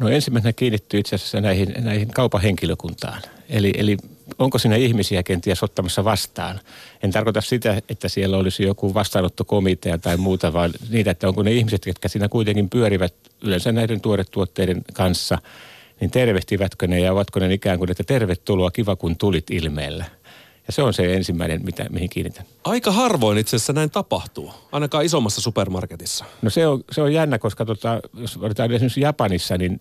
No ensimmäisenä kiinnittyy itse asiassa näihin, näihin kaupan henkilökuntaan. Eli, eli onko siinä ihmisiä kenties ottamassa vastaan. En tarkoita sitä, että siellä olisi joku vastaanottokomitea tai muuta, vaan niitä, että onko ne ihmiset, jotka siinä kuitenkin pyörivät yleensä näiden tuoretuotteiden kanssa, niin tervehtivätkö ne ja ovatko ne ikään kuin, että tervetuloa, kiva kun tulit ilmeellä. Ja se on se ensimmäinen, mitä, mihin kiinnitän. Aika harvoin itse asiassa näin tapahtuu, ainakaan isommassa supermarketissa. No se on, se on jännä, koska tota, jos otetaan esimerkiksi Japanissa, niin,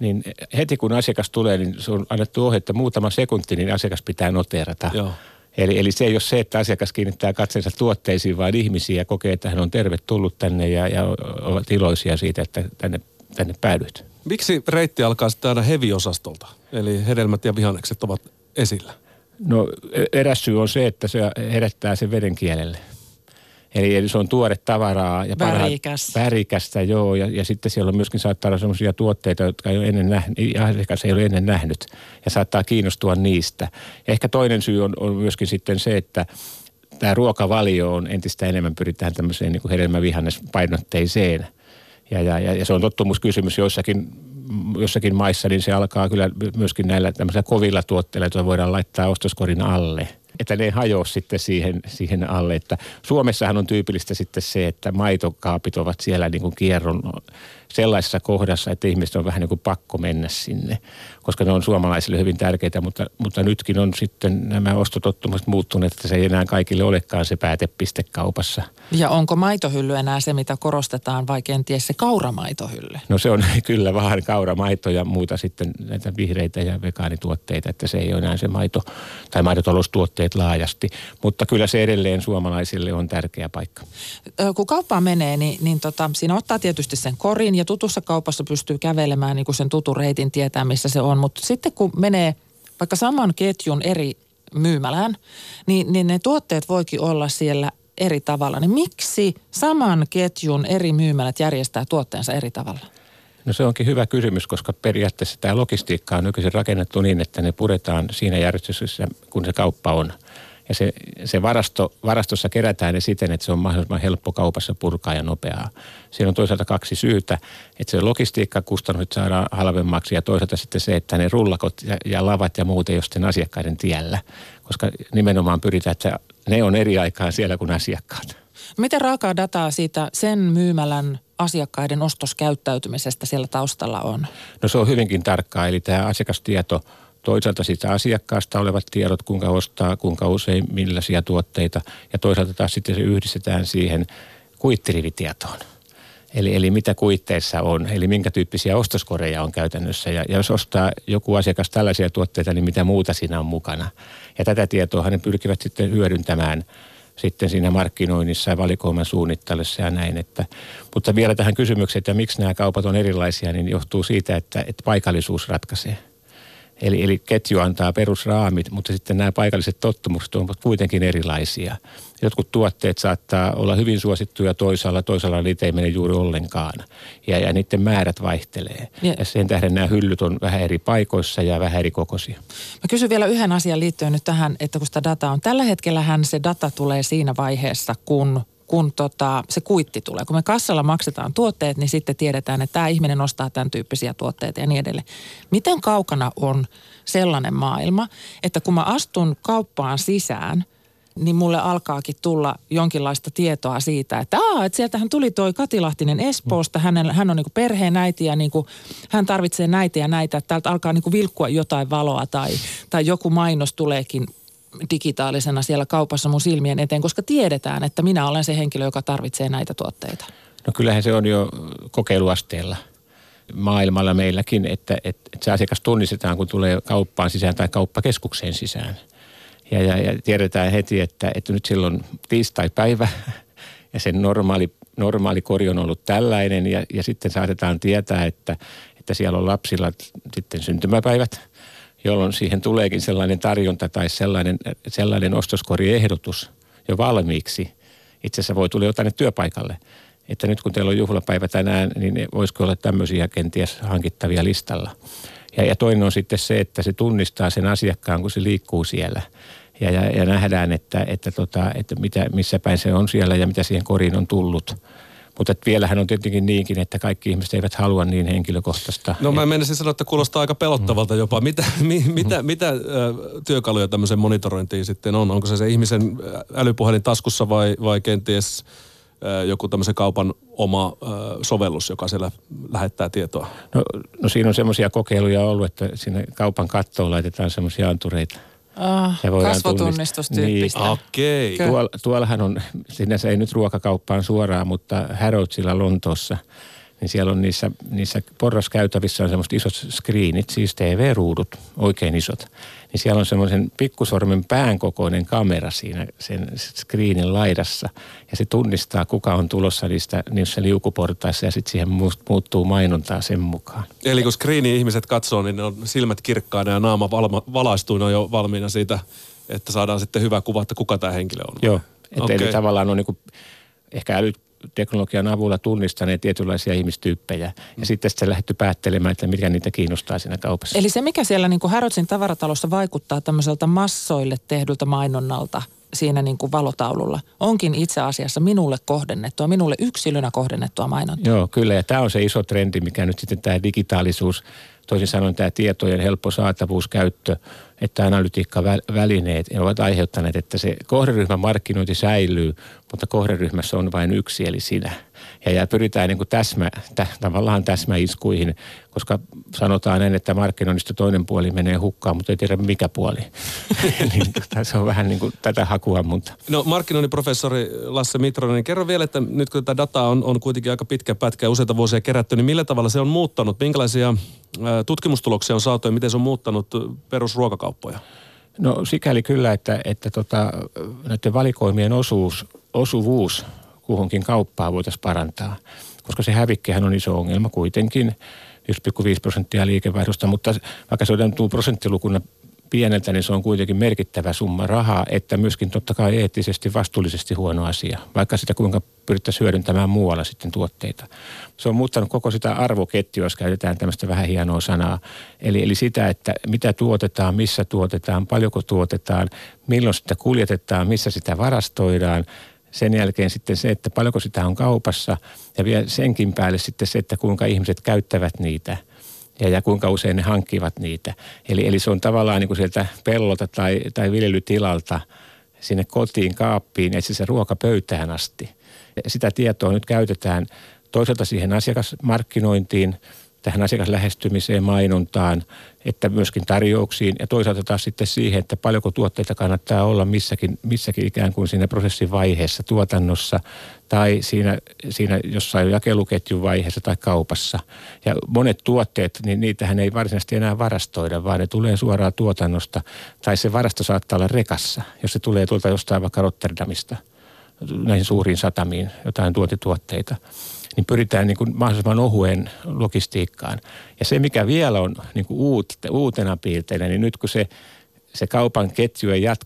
niin heti kun asiakas tulee, niin se on annettu ohje, että muutama sekunti, niin asiakas pitää noterata. Joo. Eli, eli se ei ole se, että asiakas kiinnittää katseensa tuotteisiin, vaan ihmisiä ja kokee, että hän on tervetullut tänne ja, ja ovat iloisia siitä, että tänne, tänne päädyit. Miksi reitti alkaa sitten aina heviosastolta? Eli hedelmät ja vihannekset ovat esillä. No e- eräs syy on se, että se herättää sen veden kielelle. Eli, eli se on tuore tavaraa. Ja Värikäs. Värikästä, joo. Ja, ja sitten siellä on myöskin saattaa olla sellaisia tuotteita, jotka ei ole ennen nähnyt, asiakas ei ole ennen nähnyt. Ja saattaa kiinnostua niistä. Ja ehkä toinen syy on, on myöskin sitten se, että tämä ruokavalio on entistä enemmän pyritään tämmöiseen niin hedelmävihannespainotteiseen. Ja, ja, ja, ja se on tottumuskysymys joissakin jossakin maissa, niin se alkaa kyllä myöskin näillä tämmöisillä kovilla tuotteilla, joita voidaan laittaa ostoskorin alle. Että ne hajoaa sitten siihen, siihen alle. Että Suomessahan on tyypillistä sitten se, että maitokaapit ovat siellä niin kuin kierron sellaisessa kohdassa, että ihmiset on vähän niin kuin pakko mennä sinne, koska ne on suomalaisille hyvin tärkeitä, mutta, mutta nytkin on sitten nämä ostotottumukset muuttuneet, että se ei enää kaikille olekaan se päätepiste kaupassa. Ja onko maitohylly enää se, mitä korostetaan, vai kenties se kauramaitohylly? No se on kyllä vähän kauramaito ja muuta sitten näitä vihreitä ja vegaanituotteita, että se ei ole enää se maito tai maitotaloustuotteet laajasti, mutta kyllä se edelleen suomalaisille on tärkeä paikka. Kun kauppaan menee, niin, niin tota, siinä ottaa tietysti sen korin ja tutussa kaupassa pystyy kävelemään niin kuin sen tutun reitin, tietää missä se on. Mutta sitten kun menee vaikka saman ketjun eri myymälään, niin, niin ne tuotteet voikin olla siellä eri tavalla. Niin miksi saman ketjun eri myymälät järjestää tuotteensa eri tavalla? No se onkin hyvä kysymys, koska periaatteessa tämä logistiikka on nykyisin rakennettu niin, että ne puretaan siinä järjestyksessä, kun se kauppa on. Ja se, se varasto, varastossa kerätään ne siten, että se on mahdollisimman helppo kaupassa purkaa ja nopeaa. Siinä on toisaalta kaksi syytä, että se logistiikkakustannukset saadaan halvemmaksi ja toisaalta sitten se, että ne rullakot ja, ja lavat ja muut ei ole sitten asiakkaiden tiellä. Koska nimenomaan pyritään, että ne on eri aikaan siellä kuin asiakkaat. Miten raakaa dataa siitä sen myymälän asiakkaiden ostoskäyttäytymisestä siellä taustalla on? No se on hyvinkin tarkkaa, eli tämä asiakastieto – toisaalta sitä asiakkaasta olevat tiedot, kuinka ostaa, kuinka usein, millaisia tuotteita, ja toisaalta taas sitten se yhdistetään siihen kuittirivitietoon. Eli, eli mitä kuitteissa on, eli minkä tyyppisiä ostoskoreja on käytännössä. Ja, ja jos ostaa joku asiakas tällaisia tuotteita, niin mitä muuta siinä on mukana. Ja tätä tietoa ne pyrkivät sitten hyödyntämään sitten siinä markkinoinnissa ja valikoiman suunnittelussa ja näin. Että, mutta vielä tähän kysymykseen, että miksi nämä kaupat on erilaisia, niin johtuu siitä, että, että paikallisuus ratkaisee. Eli, eli ketju antaa perusraamit, mutta sitten nämä paikalliset tottumukset ovat kuitenkin erilaisia. Jotkut tuotteet saattaa olla hyvin suosittuja toisaalla, toisaalla niitä ei mene juuri ollenkaan. Ja, ja niiden määrät vaihtelee. Ja. ja sen tähden nämä hyllyt on vähän eri paikoissa ja vähän eri kokoisia. Mä kysyn vielä yhden asian liittyen nyt tähän, että kun sitä data on. Tällä hetkellähän se data tulee siinä vaiheessa, kun kun tota, se kuitti tulee. Kun me kassalla maksetaan tuotteet, niin sitten tiedetään, että tämä ihminen ostaa tämän tyyppisiä tuotteita ja niin edelleen. Miten kaukana on sellainen maailma, että kun mä astun kauppaan sisään, niin mulle alkaakin tulla jonkinlaista tietoa siitä, että, aa, että sieltähän tuli toi Katilahtinen Espoosta, hän, hän on niin perheen äiti ja niin kuin, hän tarvitsee näitä ja näitä, että täältä alkaa niin vilkkua jotain valoa tai, tai joku mainos tuleekin digitaalisena siellä kaupassa mun silmien eteen, koska tiedetään, että minä olen se henkilö, joka tarvitsee näitä tuotteita? No kyllähän se on jo kokeiluasteella maailmalla meilläkin, että, että, että se asiakas tunnistetaan, kun tulee kauppaan sisään tai kauppakeskukseen sisään. Ja, ja, ja tiedetään heti, että, että nyt silloin tiistai-päivä ja sen normaali, normaali kori on ollut tällainen ja, ja sitten saatetaan tietää, että, että siellä on lapsilla sitten syntymäpäivät – jolloin siihen tuleekin sellainen tarjonta tai sellainen, sellainen ostoskoriehdotus jo valmiiksi. Itse asiassa voi tulla jotain työpaikalle. Että nyt kun teillä on juhlapäivä tänään, niin voisiko olla tämmöisiä kenties hankittavia listalla. Ja, ja toinen on sitten se, että se tunnistaa sen asiakkaan, kun se liikkuu siellä. Ja, ja, ja nähdään, että, että, tota, että mitä, missä päin se on siellä ja mitä siihen koriin on tullut. Mutta vielähän on tietenkin niinkin, että kaikki ihmiset eivät halua niin henkilökohtaista. No mä menisin sanoa, että kuulostaa aika pelottavalta jopa. Mitä, mi, mitä, mitä äh, työkaluja tämmöiseen monitorointiin sitten on? Onko se se ihmisen älypuhelin taskussa vai, vai kenties joku tämmöisen kaupan oma sovellus, joka siellä lähettää tietoa? No, no siinä on semmoisia kokeiluja ollut, että sinne kaupan kattoon laitetaan semmoisia antureita – Ah, kasvotunnistustyyppistä. Niin. Okei. Okay. Tuolla, tuollahan on, sinänsä ei nyt ruokakauppaan suoraan, mutta Harrodsilla Lontoossa, niin siellä on niissä, niissä porraskäytävissä on semmoiset isot screenit, siis TV-ruudut, oikein isot niin siellä on semmoisen pikkusormen pään kokoinen kamera siinä sen screenin laidassa. Ja se tunnistaa, kuka on tulossa niistä, niissä liukuportaissa ja sitten siihen muuttuu mainontaa sen mukaan. Eli kun screeni ihmiset katsoo, niin ne on silmät kirkkaana ja naama valma, valaistuina jo valmiina siitä, että saadaan sitten hyvä kuva, että kuka tämä henkilö on. Joo, että okay. eli tavallaan on niin kuin, ehkä äly, teknologian avulla tunnistaneet tietynlaisia ihmistyyppejä. Ja sitten sitten lähdetty päättelemään, että mikä niitä kiinnostaa siinä kaupassa. Eli se, mikä siellä niin kuin Harrodsin tavaratalossa vaikuttaa tämmöiseltä massoille tehdyltä mainonnalta siinä niin kuin valotaululla, onkin itse asiassa minulle kohdennettua, minulle yksilönä kohdennettua mainontaa. Joo, kyllä. Ja tämä on se iso trendi, mikä nyt sitten tämä digitaalisuus, toisin sanoen tämä tietojen helppo saatavuus, käyttö, että analytiikkavälineet ovat aiheuttaneet, että se kohderyhmän markkinointi säilyy, mutta kohderyhmässä on vain yksi, eli sinä. Ja, ja pyritään niin kuin täsmä, tä, tavallaan täsmäiskuihin, koska sanotaan näin, että markkinoinnista toinen puoli menee hukkaan, mutta ei tiedä mikä puoli. niin, se on vähän niin kuin tätä hakua, mutta... No markkinoinnin professori Lasse Mitronen, niin kerro vielä, että nyt kun tätä dataa on, on kuitenkin aika pitkä pätkä ja useita vuosia kerätty, niin millä tavalla se on muuttanut? Minkälaisia tutkimustuloksia on saatu ja miten se on muuttanut perusruokakauppoja? No sikäli kyllä, että, että tota, näiden valikoimien osuus, osuvuus kuhunkin kauppaa voitaisiin parantaa, koska se hävikkihän on iso ongelma kuitenkin, 1,5 prosenttia liikevaihdosta, mutta vaikka se on prosenttilukuna pieneltä, niin se on kuitenkin merkittävä summa rahaa, että myöskin totta kai eettisesti, vastuullisesti huono asia, vaikka sitä kuinka pyrittäisiin hyödyntämään muualla sitten tuotteita. Se on muuttanut koko sitä arvoketjua, jos käytetään tämmöistä vähän hienoa sanaa. Eli, eli sitä, että mitä tuotetaan, missä tuotetaan, paljonko tuotetaan, milloin sitä kuljetetaan, missä sitä varastoidaan, sen jälkeen sitten se, että paljonko sitä on kaupassa ja vielä senkin päälle sitten se, että kuinka ihmiset käyttävät niitä – ja, ja kuinka usein ne hankkivat niitä. Eli, eli se on tavallaan niin kuin sieltä pellolta tai, tai viljelytilalta sinne kotiin, kaappiin, etsi se ruoka pöytään asti. Sitä tietoa nyt käytetään toisaalta siihen asiakasmarkkinointiin, tähän asiakaslähestymiseen, mainontaan, että myöskin tarjouksiin ja toisaalta taas sitten siihen, että paljonko tuotteita kannattaa olla missäkin, missäkin ikään kuin siinä prosessin vaiheessa tuotannossa tai siinä, siinä jossain jakeluketjun vaiheessa tai kaupassa. Ja monet tuotteet, niin niitähän ei varsinaisesti enää varastoida, vaan ne tulee suoraan tuotannosta tai se varasto saattaa olla rekassa, jos se tulee tuolta jostain vaikka Rotterdamista näihin suuriin satamiin, jotain tuotituotteita niin pyritään niin kuin mahdollisimman ohuen logistiikkaan. Ja se, mikä vielä on niin kuin uut, uutena piirteinä, niin nyt kun se, se kaupan ketju ei jat,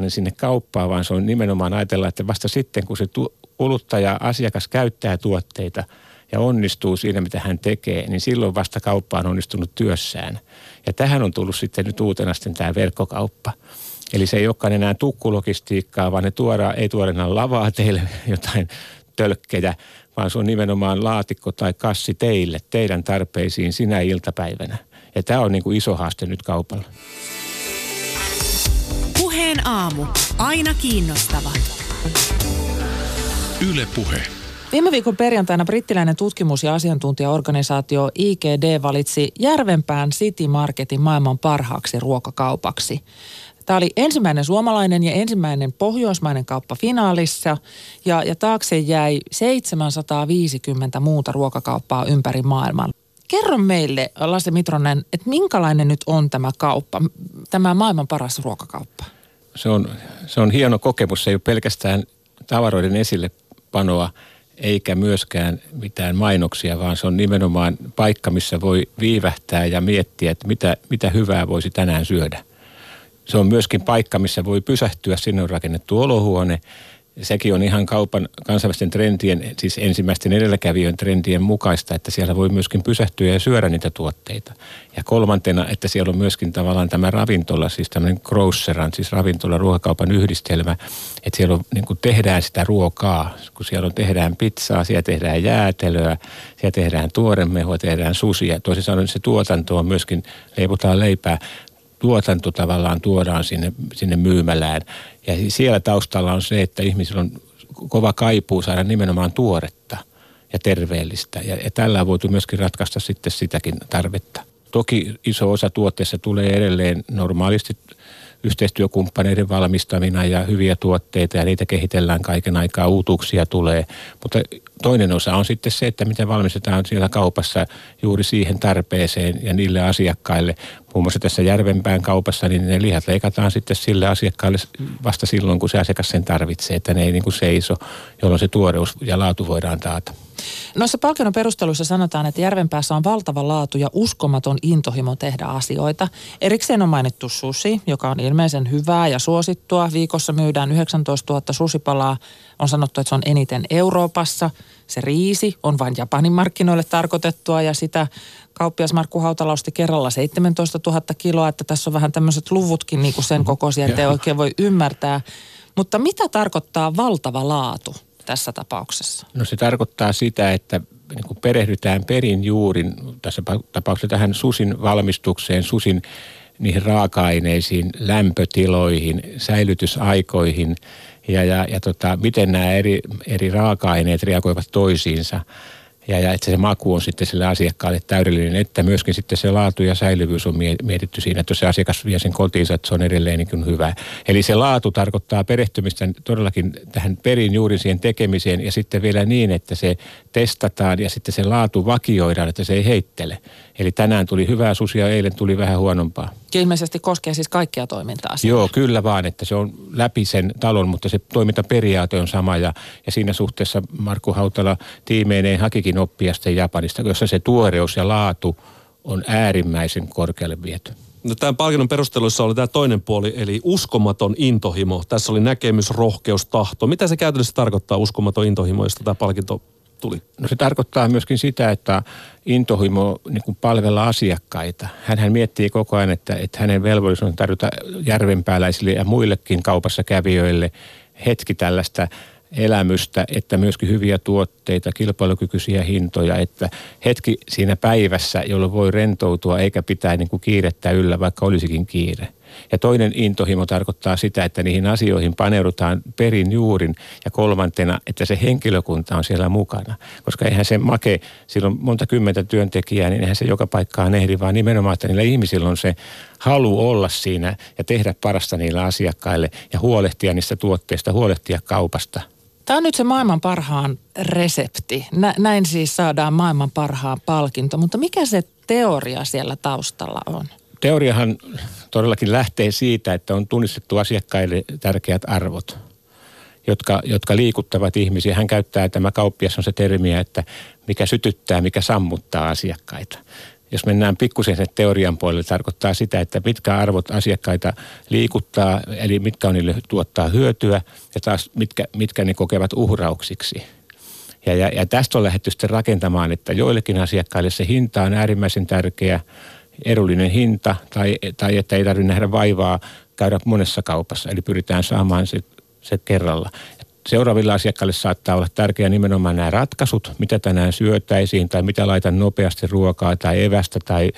niin sinne kauppaan, vaan se on nimenomaan ajatella, että vasta sitten, kun se tu, kuluttaja, asiakas käyttää tuotteita ja onnistuu siinä, mitä hän tekee, niin silloin vasta kauppa on onnistunut työssään. Ja tähän on tullut sitten nyt uutena sitten tämä verkkokauppa. Eli se ei olekaan enää tukkulogistiikkaa, vaan ne tuodaan, ei tuoda enää lavaa teille jotain tölkkejä, vaan se on nimenomaan laatikko tai kassi teille, teidän tarpeisiin sinä iltapäivänä. Ja tämä on niin kuin iso haaste nyt kaupalla. Puheen aamu. Aina kiinnostava. Yle Puhe. Viime viikon perjantaina brittiläinen tutkimus- ja asiantuntijaorganisaatio IGD valitsi Järvenpään City Marketin maailman parhaaksi ruokakaupaksi. Tämä oli ensimmäinen suomalainen ja ensimmäinen pohjoismainen kauppa finaalissa ja, ja taakse jäi 750 muuta ruokakauppaa ympäri maailman. Kerro meille, Lasse Mitronen, että minkälainen nyt on tämä kauppa, tämä maailman paras ruokakauppa? Se on, se on hieno kokemus. Se ei ole pelkästään tavaroiden esille panoa eikä myöskään mitään mainoksia, vaan se on nimenomaan paikka, missä voi viivähtää ja miettiä, että mitä, mitä hyvää voisi tänään syödä. Se on myöskin paikka, missä voi pysähtyä. Sinne on rakennettu olohuone sekin on ihan kaupan kansainvälisten trendien, siis ensimmäisten edelläkävijöiden trendien mukaista, että siellä voi myöskin pysähtyä ja syödä niitä tuotteita. Ja kolmantena, että siellä on myöskin tavallaan tämä ravintola, siis tämmöinen groceran, siis ravintola, ruokakaupan yhdistelmä, että siellä on, niin kuin tehdään sitä ruokaa, kun siellä on, tehdään pizzaa, siellä tehdään jäätelöä, siellä tehdään tuoremehua, tehdään susia. Toisin sanoen se tuotanto on myöskin, leivotaan leipää, tuotanto tavallaan tuodaan sinne, sinne myymälään. Ja siellä taustalla on se, että ihmisillä on kova kaipuu saada nimenomaan tuoretta ja terveellistä. Ja, ja tällä on voitu myöskin ratkaista sitten sitäkin tarvetta. Toki iso osa tuotteessa tulee edelleen normaalisti yhteistyökumppaneiden valmistamina ja hyviä tuotteita ja niitä kehitellään kaiken aikaa, uutuuksia tulee. Mutta toinen osa on sitten se, että miten valmistetaan siellä kaupassa juuri siihen tarpeeseen ja niille asiakkaille. Muun muassa tässä Järvenpään kaupassa, niin ne lihat leikataan sitten sille asiakkaalle vasta silloin, kun se asiakas sen tarvitsee, että ne ei niin kuin seiso, jolloin se tuoreus ja laatu voidaan taata. Noissa palkinnon perusteluissa sanotaan, että Järvenpäässä on valtava laatu ja uskomaton intohimo tehdä asioita. Erikseen on mainittu susi, joka on ilmeisen hyvää ja suosittua. Viikossa myydään 19 000 susipalaa. On sanottu, että se on eniten Euroopassa. Se riisi on vain Japanin markkinoille tarkoitettua ja sitä kauppias Markku Hautala osti kerralla 17 000 kiloa, että tässä on vähän tämmöiset luvutkin niin kuin sen kokoisia, että ei oikein voi ymmärtää. Mutta mitä tarkoittaa valtava laatu? Tässä tapauksessa? No se tarkoittaa sitä, että niin kuin perehdytään perin juurin tässä tapauksessa tähän susin valmistukseen, susin niihin raaka-aineisiin, lämpötiloihin, säilytysaikoihin ja, ja, ja tota, miten nämä eri, eri raaka-aineet reagoivat toisiinsa – ja, ja että se maku on sitten sille asiakkaalle täydellinen, että myöskin sitten se laatu ja säilyvyys on mietitty siinä, että jos se asiakas vie sen kotiinsa, että se on edelleen niin hyvä. Eli se laatu tarkoittaa perehtymistä todellakin tähän perin juuri siihen tekemiseen ja sitten vielä niin, että se testataan ja sitten se laatu vakioidaan, että se ei heittele. Eli tänään tuli hyvää susia, eilen tuli vähän huonompaa. Ja ilmeisesti koskee siis kaikkia toimintaa. Siellä. Joo, kyllä vaan, että se on läpi sen talon, mutta se toimintaperiaate on sama. Ja, ja siinä suhteessa Markku Hautala tiimeineen hakikin oppiasten Japanista, jossa se tuoreus ja laatu on äärimmäisen korkealle viety. No, tämän palkinnon perusteluissa oli tämä toinen puoli, eli uskomaton intohimo. Tässä oli näkemys, rohkeus, tahto. Mitä se käytännössä tarkoittaa uskomaton intohimo, josta tämä palkinto tuli? No se tarkoittaa myöskin sitä, että intohimo niin kuin palvella asiakkaita. Hän miettii koko ajan, että, että hänen velvollisuus on tarjota järvenpääläisille ja muillekin kaupassa kävijöille hetki tällaista elämystä, että myöskin hyviä tuotteita, kilpailukykyisiä hintoja, että hetki siinä päivässä, jolloin voi rentoutua eikä pitää niin kuin kiirettä yllä, vaikka olisikin kiire. Ja toinen intohimo tarkoittaa sitä, että niihin asioihin paneudutaan perin juurin. Ja kolmantena, että se henkilökunta on siellä mukana. Koska eihän se make, silloin monta kymmentä työntekijää, niin eihän se joka paikkaan ehdi, vaan nimenomaan, että niillä ihmisillä on se halu olla siinä ja tehdä parasta niillä asiakkaille ja huolehtia niistä tuotteista, huolehtia kaupasta. Tämä on nyt se maailman parhaan resepti. Näin siis saadaan maailman parhaan palkinto, mutta mikä se teoria siellä taustalla on? Teoriahan todellakin lähtee siitä, että on tunnistettu asiakkaille tärkeät arvot, jotka, jotka liikuttavat ihmisiä. Hän käyttää, tämä kauppias on se termiä, että mikä sytyttää, mikä sammuttaa asiakkaita. Jos mennään pikkusen sen teorian puolelle, tarkoittaa sitä, että mitkä arvot asiakkaita liikuttaa, eli mitkä on niille tuottaa hyötyä ja taas mitkä, mitkä ne kokevat uhrauksiksi. Ja, ja, ja tästä on lähdetty sitten rakentamaan, että joillekin asiakkaille se hinta on äärimmäisen tärkeä – edullinen hinta tai, tai että ei tarvitse nähdä vaivaa käydä monessa kaupassa. Eli pyritään saamaan se, se kerralla. Seuraavilla asiakkaille saattaa olla tärkeää nimenomaan nämä ratkaisut, mitä tänään syötäisiin tai mitä laitan nopeasti ruokaa tai evästä tai,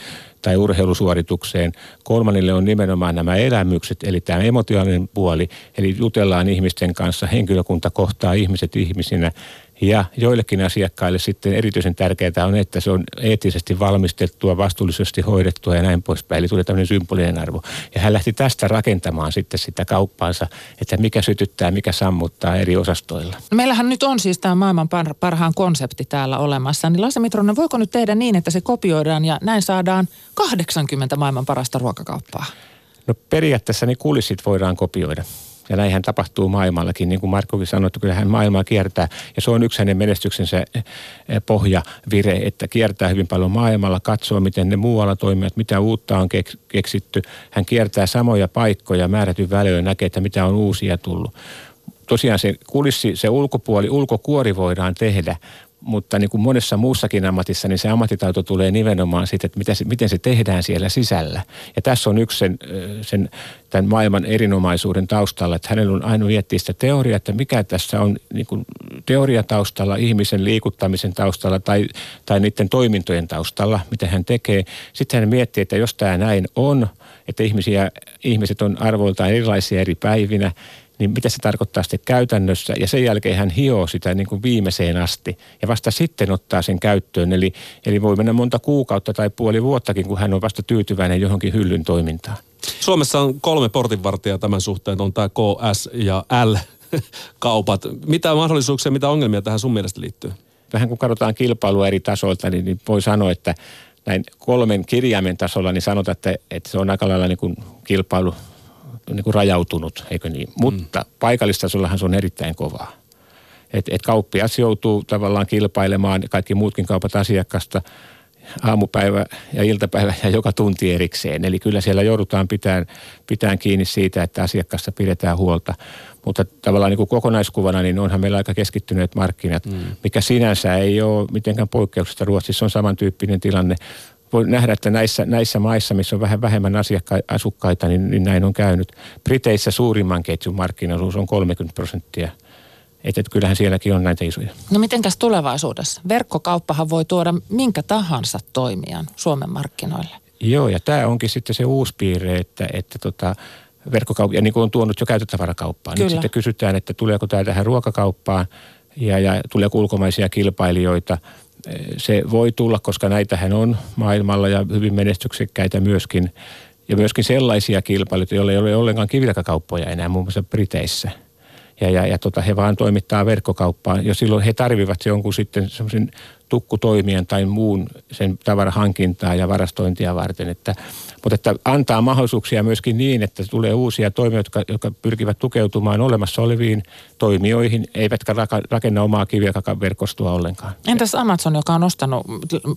tai urheilusuoritukseen. Kolmannille on nimenomaan nämä elämykset, eli tämä emotionaalinen puoli, eli jutellaan ihmisten kanssa, henkilökunta kohtaa ihmiset ihmisinä ja joillekin asiakkaille sitten erityisen tärkeää on, että se on eettisesti valmistettua, vastuullisesti hoidettua ja näin poispäin. Eli tuli tämmöinen symbolinen arvo. Ja hän lähti tästä rakentamaan sitten sitä kauppaansa, että mikä sytyttää, mikä sammuttaa eri osastoilla. No meillähän nyt on siis tämä maailman parhaan konsepti täällä olemassa. Niin Lasse Mitronen, voiko nyt tehdä niin, että se kopioidaan ja näin saadaan 80 maailman parasta ruokakauppaa? No periaatteessa ne kulissit voidaan kopioida. Ja näinhän tapahtuu maailmallakin, niin kuin Markkokin sanoi, että kyllähän maailmaa kiertää. Ja se on yksi hänen menestyksensä eh, pohjavire, että kiertää hyvin paljon maailmalla, katsoo miten ne muualla toimivat, mitä uutta on keksitty. Hän kiertää samoja paikkoja määrätyn väliin näkee, että mitä on uusia tullut tosiaan se kulissi, se ulkopuoli, ulkokuori voidaan tehdä, mutta niin kuin monessa muussakin ammatissa, niin se ammattitaito tulee nimenomaan siitä, että miten se, miten se tehdään siellä sisällä. Ja tässä on yksi sen, sen tämän maailman erinomaisuuden taustalla, että hänellä on aina miettiä sitä teoriaa, että mikä tässä on niin kuin teoriataustalla, ihmisen liikuttamisen taustalla tai, tai niiden toimintojen taustalla, mitä hän tekee. Sitten hän miettii, että jos tämä näin on, että ihmisiä, ihmiset on arvoiltaan erilaisia eri päivinä, niin mitä se tarkoittaa sitten käytännössä. Ja sen jälkeen hän hioo sitä niin kuin viimeiseen asti ja vasta sitten ottaa sen käyttöön. Eli, eli voi mennä monta kuukautta tai puoli vuottakin, kun hän on vasta tyytyväinen johonkin hyllyn toimintaan. Suomessa on kolme portinvartijaa tämän suhteen, on tämä KS ja L kaupat. Mitä mahdollisuuksia, mitä ongelmia tähän sun mielestä liittyy? Vähän kun katsotaan kilpailua eri tasoilta, niin, niin voi sanoa, että näin kolmen kirjaimen tasolla, niin sanotaan, että, että se on aika lailla niin kuin kilpailu niin kuin rajautunut, eikö niin? Mm. Mutta paikallistasollahan se on erittäin kovaa. Et, et kauppias joutuu tavallaan kilpailemaan kaikki muutkin kaupat asiakasta aamupäivä ja iltapäivä ja joka tunti erikseen. Eli kyllä siellä joudutaan pitämään, pitämään kiinni siitä, että asiakasta pidetään huolta. Mutta tavallaan niin kuin kokonaiskuvana, niin onhan meillä aika keskittyneet markkinat, mm. mikä sinänsä ei ole mitenkään poikkeuksesta. Ruotsissa on samantyyppinen tilanne voi nähdä, että näissä, näissä maissa, missä on vähän vähemmän asiakka- asukkaita, niin, niin näin on käynyt. Briteissä suurimman ketjun markkinaosuus on 30 prosenttia. Että et kyllähän sielläkin on näitä isoja. No mitenkäs tulevaisuudessa? Verkkokauppahan voi tuoda minkä tahansa toimijan Suomen markkinoille. Joo, ja tämä onkin sitten se uusi piirre, että, että tota, verkkokauppa, ja niin kuin on tuonut jo käytettävarakauppaan. Nyt sitten kysytään, että tuleeko tämä tähän ruokakauppaan ja, ja tuleeko ulkomaisia kilpailijoita – se voi tulla, koska näitähän on maailmalla ja hyvin menestyksekkäitä myöskin. Ja myöskin sellaisia kilpailijoita, joilla ei ole ollenkaan kivilläkäkauppoja enää, muun muassa Briteissä. Ja, ja, ja tota, he vaan toimittaa verkkokauppaan. Jo silloin he tarvivat jonkun sitten semmoisen tukkutoimijan tai muun sen tavarahankintaa ja varastointia varten. Että, mutta että antaa mahdollisuuksia myöskin niin, että tulee uusia toimijoita, jotka, jotka pyrkivät tukeutumaan olemassa oleviin toimijoihin, eivätkä rakenna omaa kivijalkaverkostoa ollenkaan. Entäs Amazon, joka on ostanut,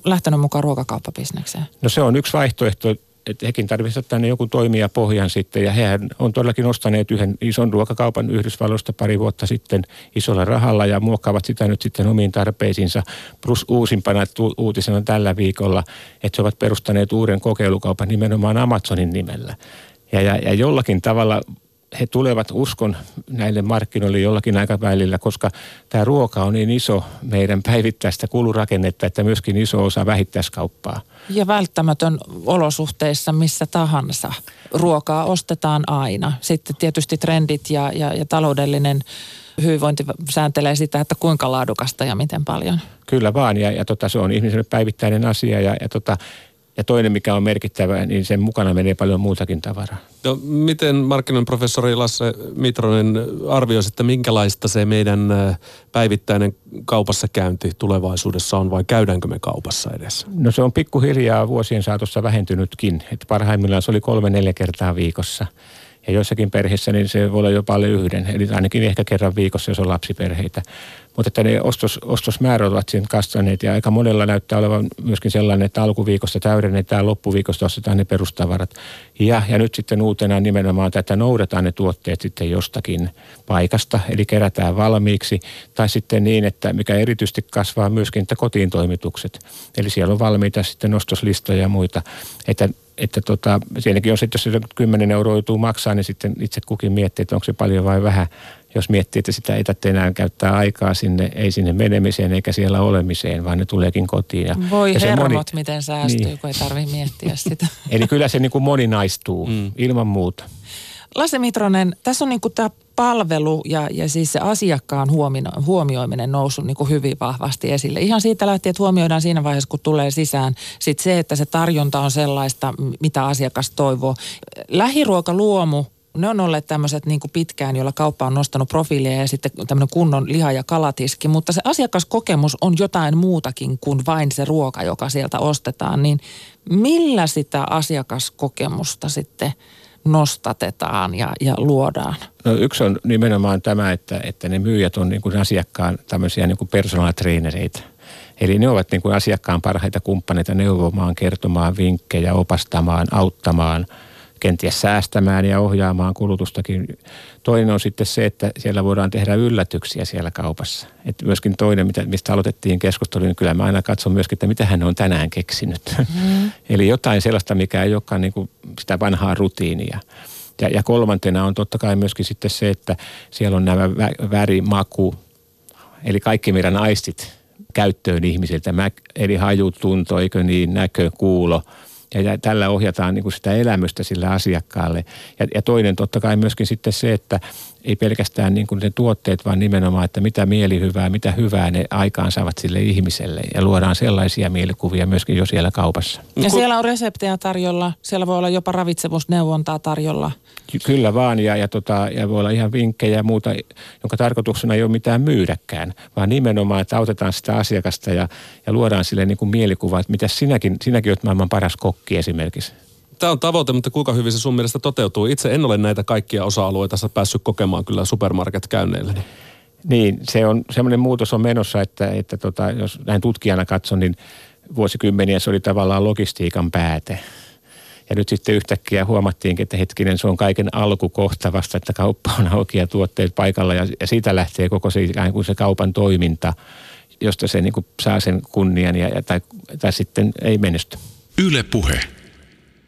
lähtenyt mukaan ruokakauppabisnekseen? No se on yksi vaihtoehto että hekin tarvitsisivat tänne joku toimija pohjan sitten. Ja hehän on todellakin ostaneet yhden ison ruokakaupan Yhdysvalloista pari vuotta sitten isolla rahalla ja muokkaavat sitä nyt sitten omiin tarpeisiinsa. Plus uusimpana uutisena tällä viikolla, että he ovat perustaneet uuden kokeilukaupan nimenomaan Amazonin nimellä. Ja, ja, ja jollakin tavalla he tulevat uskon näille markkinoille jollakin aikavälillä, koska tämä ruoka on niin iso meidän päivittäistä kulurakennetta, että myöskin iso osa vähittäiskauppaa. Ja välttämätön olosuhteissa missä tahansa. Ruokaa ostetaan aina. Sitten tietysti trendit ja, ja, ja taloudellinen hyvinvointi sääntelee sitä, että kuinka laadukasta ja miten paljon. Kyllä vaan, ja, ja tota, se on ihmiselle päivittäinen asia, ja, ja tota, ja toinen, mikä on merkittävä, niin sen mukana menee paljon muutakin tavaraa. No, miten markkinoiden professori Lasse Mitronen arvioi, että minkälaista se meidän päivittäinen kaupassa käynti tulevaisuudessa on vai käydäänkö me kaupassa edes? No se on pikkuhiljaa vuosien saatossa vähentynytkin. Että parhaimmillaan se oli kolme neljä kertaa viikossa. Ja joissakin perheissä niin se voi olla jopa alle yhden, eli ainakin ehkä kerran viikossa, jos on lapsiperheitä. Mutta että ne ostos, ostosmäärät ovat siinä kasvaneet ja aika monella näyttää olevan myöskin sellainen, että alkuviikosta täydennetään, loppuviikosta ostetaan ne perustavarat. Ja, ja nyt sitten uutena nimenomaan tätä noudetaan ne tuotteet sitten jostakin paikasta, eli kerätään valmiiksi. Tai sitten niin, että mikä erityisesti kasvaa myöskin, että kotiin toimitukset. Eli siellä on valmiita sitten ostoslistoja ja muita. Että että tota, siinäkin on sitten, jos se 10 euroa joutuu maksaa, niin sitten itse kukin miettii, että onko se paljon vai vähän jos miettii, että sitä ei tarvitse enää käyttää aikaa sinne, ei sinne menemiseen eikä siellä olemiseen, vaan ne tuleekin kotiin. Ja, Voi ja hermot, moni, miten säästyy, niin. kun ei tarvitse miettiä sitä. Eli kyllä se niin kuin moninaistuu mm. ilman muuta. Lasse Mitronen, tässä on niin kuin tämä palvelu ja, ja siis se asiakkaan huomioiminen noussut niin kuin hyvin vahvasti esille. Ihan siitä lähtien, että huomioidaan siinä vaiheessa, kun tulee sisään. Sitten se, että se tarjonta on sellaista, mitä asiakas toivoo. Lähiruoka luomu ne on olleet tämmöiset niin pitkään, joilla kauppa on nostanut profiilia ja sitten tämmöinen kunnon liha- ja kalatiski. Mutta se asiakaskokemus on jotain muutakin kuin vain se ruoka, joka sieltä ostetaan. Niin millä sitä asiakaskokemusta sitten nostatetaan ja, ja luodaan? No yksi on nimenomaan tämä, että, että ne myyjät on niin kuin asiakkaan tämmöisiä niin kuin personaalitreenereitä. Eli ne ovat niin kuin asiakkaan parhaita kumppaneita neuvomaan, kertomaan vinkkejä, opastamaan, auttamaan – kenties säästämään ja ohjaamaan kulutustakin. Toinen on sitten se, että siellä voidaan tehdä yllätyksiä siellä kaupassa. Et myöskin toinen, mistä aloitettiin keskustelu, niin kyllä mä aina katson myöskin, että mitä hän on tänään keksinyt. Mm. Eli jotain sellaista, mikä ei olekaan niin kuin sitä vanhaa rutiinia. Ja, ja kolmantena on totta kai myöskin sitten se, että siellä on nämä vä- väri, maku, eli kaikki meidän aistit käyttöön ihmisiltä. Eli haju, tunto, eikö niin, näkö, kuulo – ja tällä ohjataan niin kuin sitä elämystä sille asiakkaalle. Ja, ja toinen totta kai myöskin sitten se, että ei pelkästään niin kuin ne tuotteet, vaan nimenomaan, että mitä mielihyvää, mitä hyvää ne aikaan saavat sille ihmiselle. Ja luodaan sellaisia mielikuvia myöskin jo siellä kaupassa. Ja siellä on reseptejä tarjolla, siellä voi olla jopa ravitsemusneuvontaa tarjolla. Kyllä vaan, ja, ja, tota, ja voi olla ihan vinkkejä ja muuta, jonka tarkoituksena ei ole mitään myydäkään, vaan nimenomaan, että autetaan sitä asiakasta ja, ja luodaan sille niin kuin mielikuva, että mitä sinäkin, sinäkin olet maailman paras kokki esimerkiksi tämä on tavoite, mutta kuinka hyvin se sun mielestä toteutuu? Itse en ole näitä kaikkia osa-alueita päässyt kokemaan kyllä supermarket-käynneillä. Niin, se on, semmoinen muutos on menossa, että, että tota, jos näin tutkijana katson, niin vuosikymmeniä se oli tavallaan logistiikan pääte. Ja nyt sitten yhtäkkiä huomattiinkin, että hetkinen, se on kaiken alkukohta vasta, että kauppa on auki ja tuotteet paikalla ja, ja siitä lähtee koko se, ikään kuin se kaupan toiminta, josta se niin kuin saa sen kunnian ja, ja tai, tai sitten ei menesty. Yle puhe.